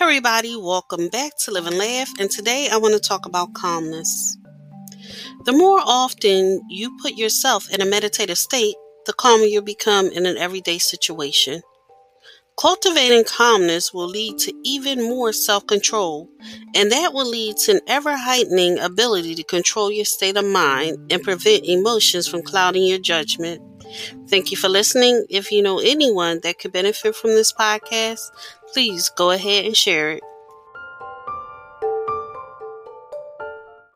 everybody, welcome back to Live and Laugh, and today I want to talk about calmness. The more often you put yourself in a meditative state, the calmer you become in an everyday situation. Cultivating calmness will lead to even more self control, and that will lead to an ever heightening ability to control your state of mind and prevent emotions from clouding your judgment. Thank you for listening. If you know anyone that could benefit from this podcast, please go ahead and share it.